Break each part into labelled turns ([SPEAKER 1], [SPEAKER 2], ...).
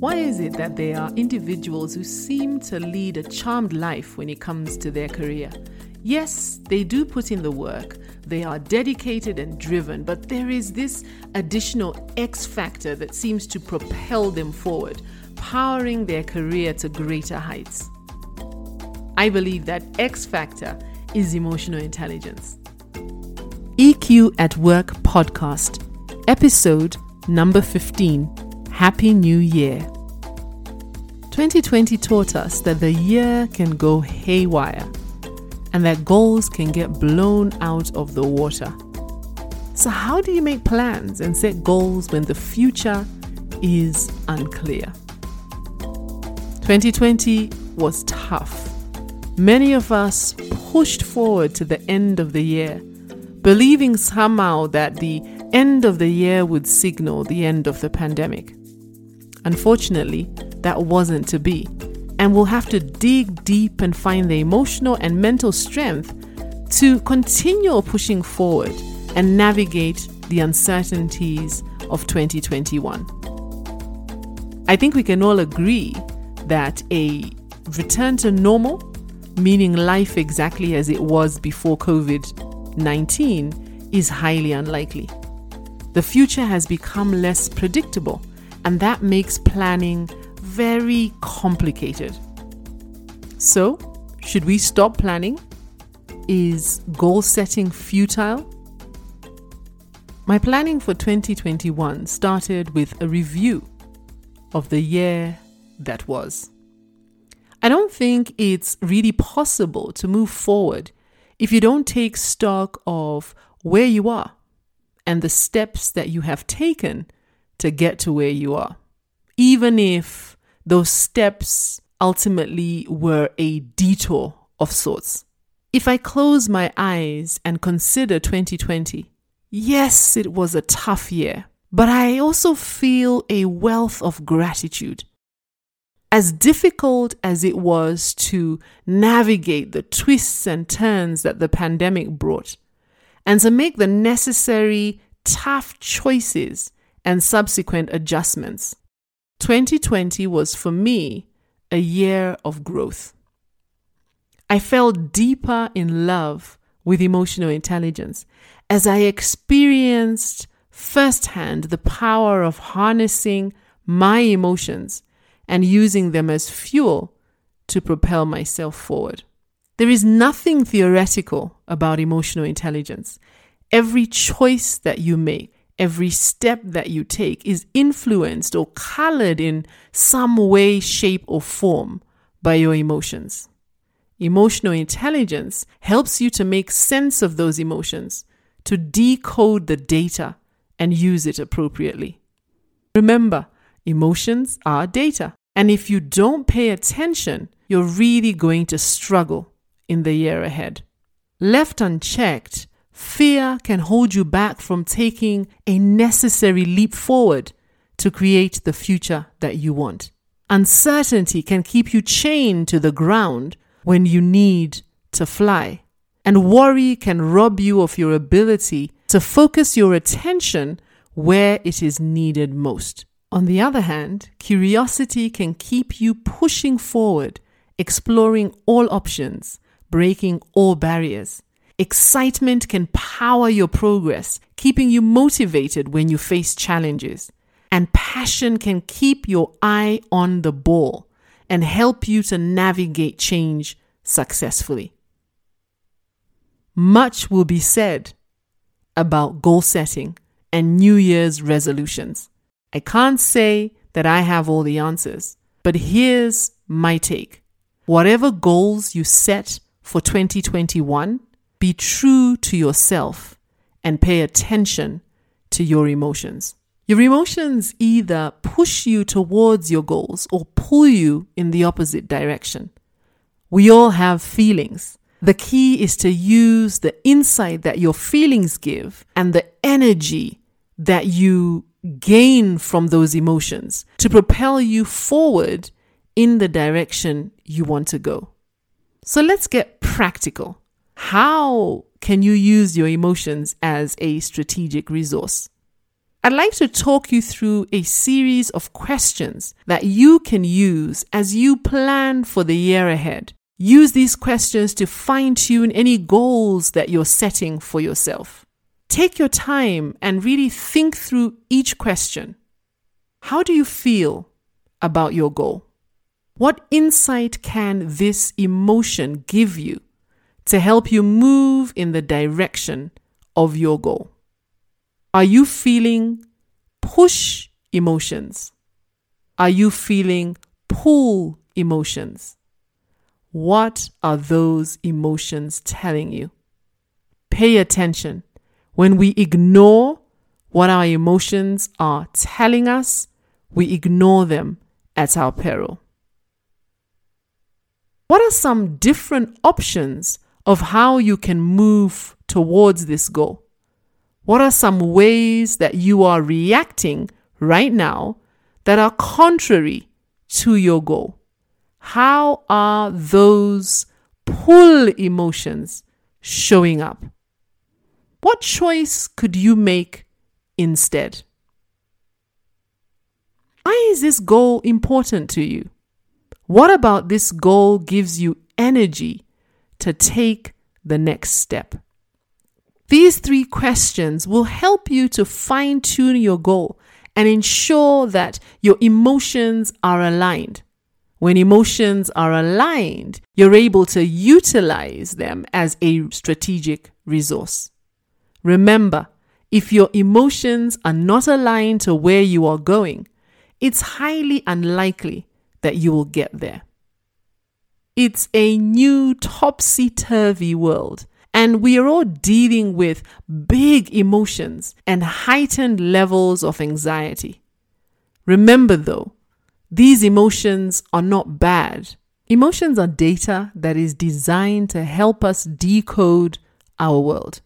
[SPEAKER 1] Why is it that there are individuals who seem to lead a charmed life when it comes to their career? Yes, they do put in the work, they are dedicated and driven, but there is this additional X factor that seems to propel them forward, powering their career to greater heights. I believe that X factor is emotional intelligence. EQ at Work podcast, episode number 15. Happy New Year. 2020 taught us that the year can go haywire and that goals can get blown out of the water. So, how do you make plans and set goals when the future is unclear? 2020 was tough. Many of us pushed forward to the end of the year, believing somehow that the end of the year would signal the end of the pandemic. Unfortunately, that wasn't to be, and we'll have to dig deep and find the emotional and mental strength to continue pushing forward and navigate the uncertainties of 2021. I think we can all agree that a return to normal, meaning life exactly as it was before COVID 19, is highly unlikely. The future has become less predictable and that makes planning very complicated. So, should we stop planning? Is goal setting futile? My planning for 2021 started with a review of the year that was. I don't think it's really possible to move forward if you don't take stock of where you are and the steps that you have taken to get to where you are, even if those steps ultimately were a detour of sorts. If I close my eyes and consider 2020, yes, it was a tough year, but I also feel a wealth of gratitude. As difficult as it was to navigate the twists and turns that the pandemic brought, and to make the necessary tough choices and subsequent adjustments. 2020 was for me a year of growth. I fell deeper in love with emotional intelligence as I experienced firsthand the power of harnessing my emotions and using them as fuel to propel myself forward. There is nothing theoretical about emotional intelligence. Every choice that you make, every step that you take is influenced or colored in some way, shape, or form by your emotions. Emotional intelligence helps you to make sense of those emotions, to decode the data and use it appropriately. Remember, emotions are data. And if you don't pay attention, you're really going to struggle in the year ahead. Left unchecked, Fear can hold you back from taking a necessary leap forward to create the future that you want. Uncertainty can keep you chained to the ground when you need to fly. And worry can rob you of your ability to focus your attention where it is needed most. On the other hand, curiosity can keep you pushing forward, exploring all options, breaking all barriers. Excitement can power your progress, keeping you motivated when you face challenges. And passion can keep your eye on the ball and help you to navigate change successfully. Much will be said about goal setting and New Year's resolutions. I can't say that I have all the answers, but here's my take. Whatever goals you set for 2021, be true to yourself and pay attention to your emotions. Your emotions either push you towards your goals or pull you in the opposite direction. We all have feelings. The key is to use the insight that your feelings give and the energy that you gain from those emotions to propel you forward in the direction you want to go. So let's get practical. How can you use your emotions as a strategic resource? I'd like to talk you through a series of questions that you can use as you plan for the year ahead. Use these questions to fine tune any goals that you're setting for yourself. Take your time and really think through each question. How do you feel about your goal? What insight can this emotion give you to help you move in the direction of your goal? Are you feeling push emotions? Are you feeling pull emotions? What are those emotions telling you? Pay attention. When we ignore what our emotions are telling us, we ignore them at our peril. What are some different options of how you can move towards this goal? What are some ways that you are reacting right now that are contrary to your goal? How are those pull emotions showing up? What choice could you make instead? Why is this goal important to you? What about this goal gives you energy to take the next step? These three questions will help you to fine tune your goal and ensure that your emotions are aligned. When emotions are aligned, you're able to utilize them as a strategic resource. Remember, if your emotions are not aligned to where you are going, it's highly unlikely that you will get there. It's a new topsy turvy world and we are all dealing with big emotions and heightened levels of anxiety. Remember, though, these emotions are not bad. Emotions are data that is designed to help us decode our world.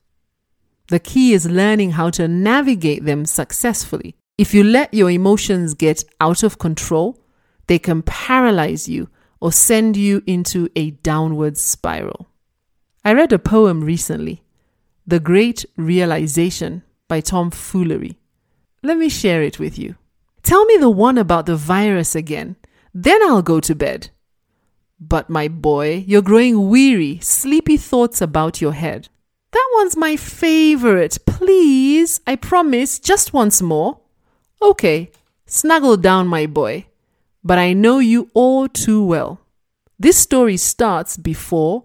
[SPEAKER 1] The key is learning how to navigate them successfully. If you let your emotions get out of control, they can paralyze you or send you into a downward spiral. I read a poem recently, The Great Realization by Tomfoolery. Let me share it with you. Tell me the one about the virus again, then I'll go to bed. But my boy, you're growing weary, sleepy thoughts about your head. That one's my favorite. Please, I promise, just once more. Okay, snuggle down, my boy. But I know you all too well. This story starts before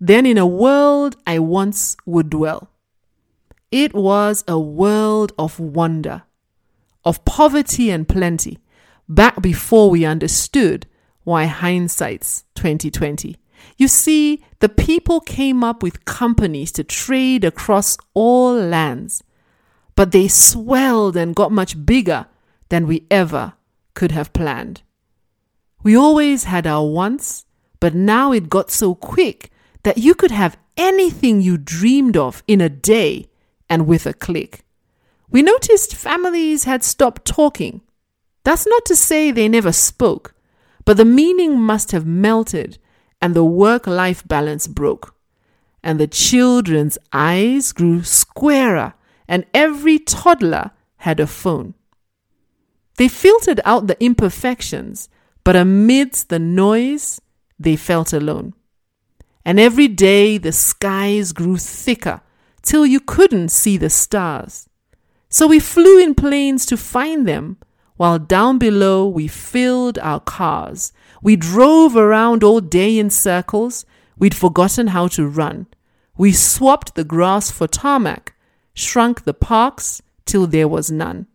[SPEAKER 1] then in a world I once would dwell. It was a world of wonder, of poverty and plenty, back before we understood why hindsight's 2020. You see, the people came up with companies to trade across all lands, but they swelled and got much bigger than we ever could have planned. We always had our wants, but now it got so quick that you could have anything you dreamed of in a day and with a click. We noticed families had stopped talking. That's not to say they never spoke, but the meaning must have melted and the work life balance broke. And the children's eyes grew squarer, and every toddler had a phone. They filtered out the imperfections, but amidst the noise, they felt alone and every day the skies grew thicker till you couldn't see the stars. So we flew in planes to find them, while down below we filled our cars. We drove around all day in circles, we'd forgotten how to run. We swapped the grass for tarmac, shrunk the parks till there was none.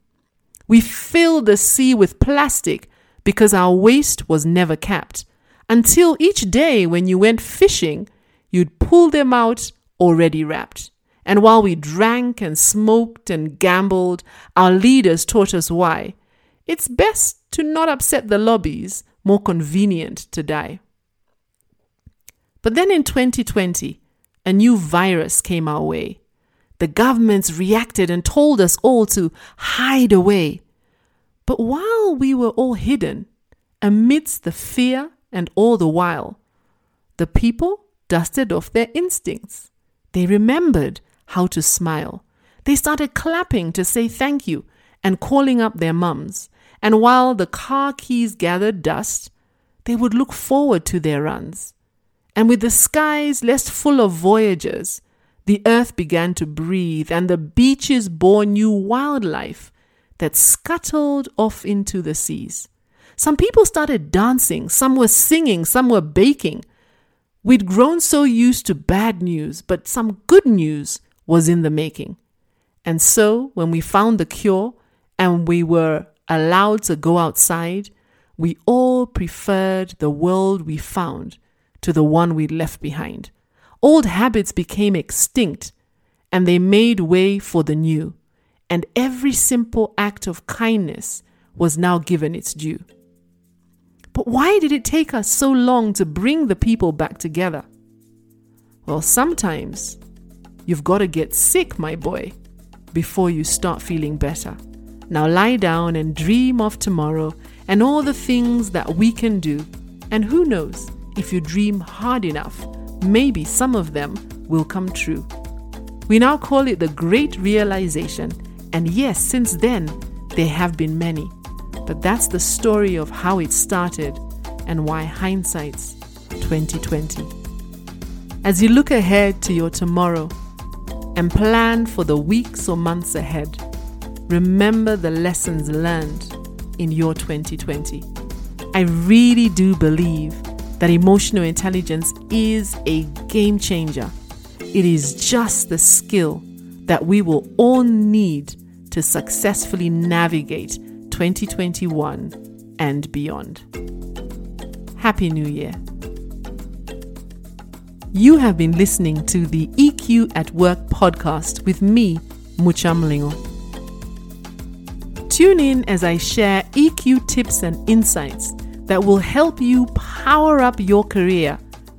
[SPEAKER 1] We filled the sea with plastic because our waste was never capped until each day when you went fishing, you'd pull them out already wrapped. And while we drank and smoked and gambled, our leaders taught us why. It's best to not upset the lobbies, more convenient to die. But then in 2020, a new virus came our way. The governments reacted and told us all to hide away. But while we were all hidden, amidst the fear and all the while, the people dusted off their instincts. They remembered how to smile. They started clapping to say thank you and calling up their mums. And while the car keys gathered dust, they would look forward to their runs. And with the skies less full of voyagers, the earth began to breathe, and the beaches bore new wildlife that scuttled off into the seas. Some people started dancing, some were singing, some were baking. We'd grown so used to bad news, but some good news was in the making. And so, when we found the cure and we were allowed to go outside, we all preferred the world we found to the one we'd left behind. Old habits became extinct and they made way for the new, and every simple act of kindness was now given its due. But why did it take us so long to bring the people back together? Well, sometimes you've got to get sick, my boy, before you start feeling better. Now lie down and dream of tomorrow and all the things that we can do. And who knows, if you dream hard enough, maybe some of them will come true. We now call it the Great Realization, and yes, since then, there have been many. But that's the story of how it started and why hindsight's 2020. As you look ahead to your tomorrow and plan for the weeks or months ahead, remember the lessons learned in your 2020. I really do believe that emotional intelligence is a game changer. It is just the skill that we will all need to successfully navigate 2021 and beyond. Happy New Year. You have been listening to the EQ at Work podcast with me, Muchamlingo. Tune in as I share EQ tips and insights that will help you power up your career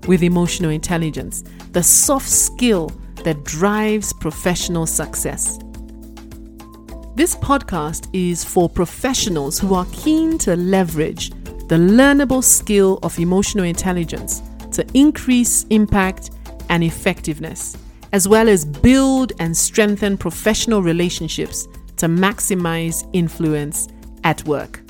[SPEAKER 1] with emotional intelligence, the soft skill that drives professional success. This podcast is for professionals who are keen to leverage the learnable skill of emotional intelligence to increase impact and effectiveness, as well as build and strengthen professional relationships to maximize influence at work.